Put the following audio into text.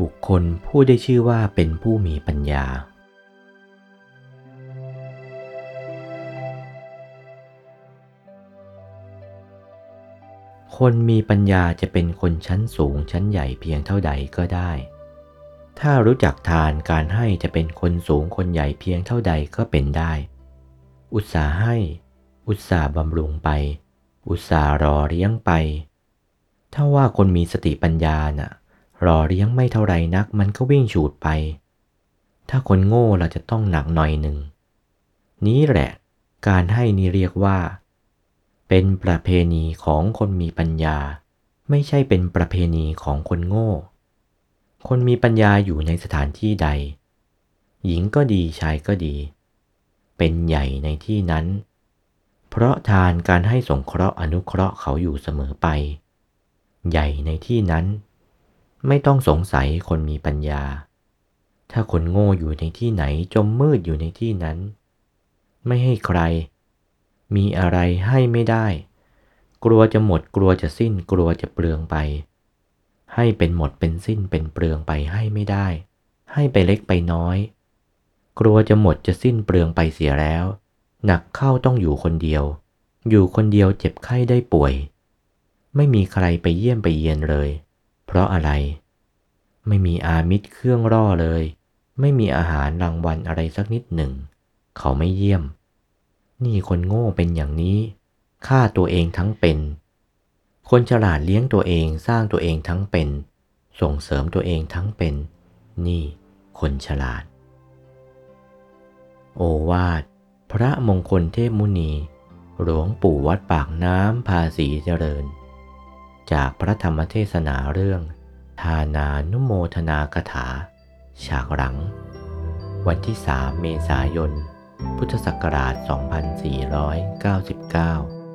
บุคนผู้ได้ชื่อว่าเป็นผู้มีปัญญา คนมีปัญญาจะเป็นคนชั้นสูงชั้นใหญ่เพียงเท่าใดก็ได้ ถ้ารู้จักทานการให้จะเป็นคนสูงคนใหญ่เพียงเท่าใดก็เป็นได้ อุตสาห์ให้ อุตสาห์บำรุงไป อุตสาห์รอเลี้ยงไป ถ้าว่าคนมีสติปัญญาน่ะ รอเลี้ยงไม่เท่าไรนักมันก็วิ่งฉูดไป ถ้าคนโง่เราจะต้องหนักหน่อยหนึ่ง นี้แหละ การให้นี่เรียกว่า เป็นประเพณีของคนมีปัญญา ไม่ใช่เป็นประเพณีของคนโง่ คนมีปัญญาอยู่ในสถานที่ใด หญิงก็ดีชายก็ดี เป็นใหญ่ในที่นั้น เพราะทานการให้สงเคราะห์อนุเคราะห์เขาอยู่เสมอไป ใหญ่ในที่นั้น ไม่ต้องสงสัยคนมีปัญญา ถ้าคนโง่อยู่ในที่ไหนจมมืดอยู่ในที่นั้น ไม่ให้ใคร มีอะไรให้ไม่ได้ กลัวจะหมดกลัวจะสิ้นกลัวจะเปลืองไป ให้เป็นหมดเป็นสิ้นเป็นเปลืองไปให้ไม่ได้ ให้ไปเล็กไปน้อย กลัวจะหมดจะสิ้นเปลืองไปเสียแล้ว หนักเข้าต้องอยู่คนเดียว อยู่คนเดียวเจ็บไข้ได้ป่วย ไม่มีใครไปเยี่ยมไปเยียนเลย ราะอะไร ไม่มีอามิตรเครื่องร่อเลย ไม่มีอาหารรางวัลอะไรสักนิดหนึ่ง เขาไม่เยี่ยม นี่คนโง่เป็นอย่างนี้ฆ่าตัวเองทั้งเป็น คนฉลาดเลี้ยงตัวเองสร้างตัวเองทั้งเป็น ส่งเสริมตัวเองทั้งเป็น นี่คนฉลาด โอวาท พระมงคลเทพมุนี หลวงปู่วัดปากน้ำภาษีเจริญ จากพระธรรมเทศนาเรื่อง ทานานุโมทนากถา ฉากหลัง วันที่ 3 เมษายน พุทธศักราช 2499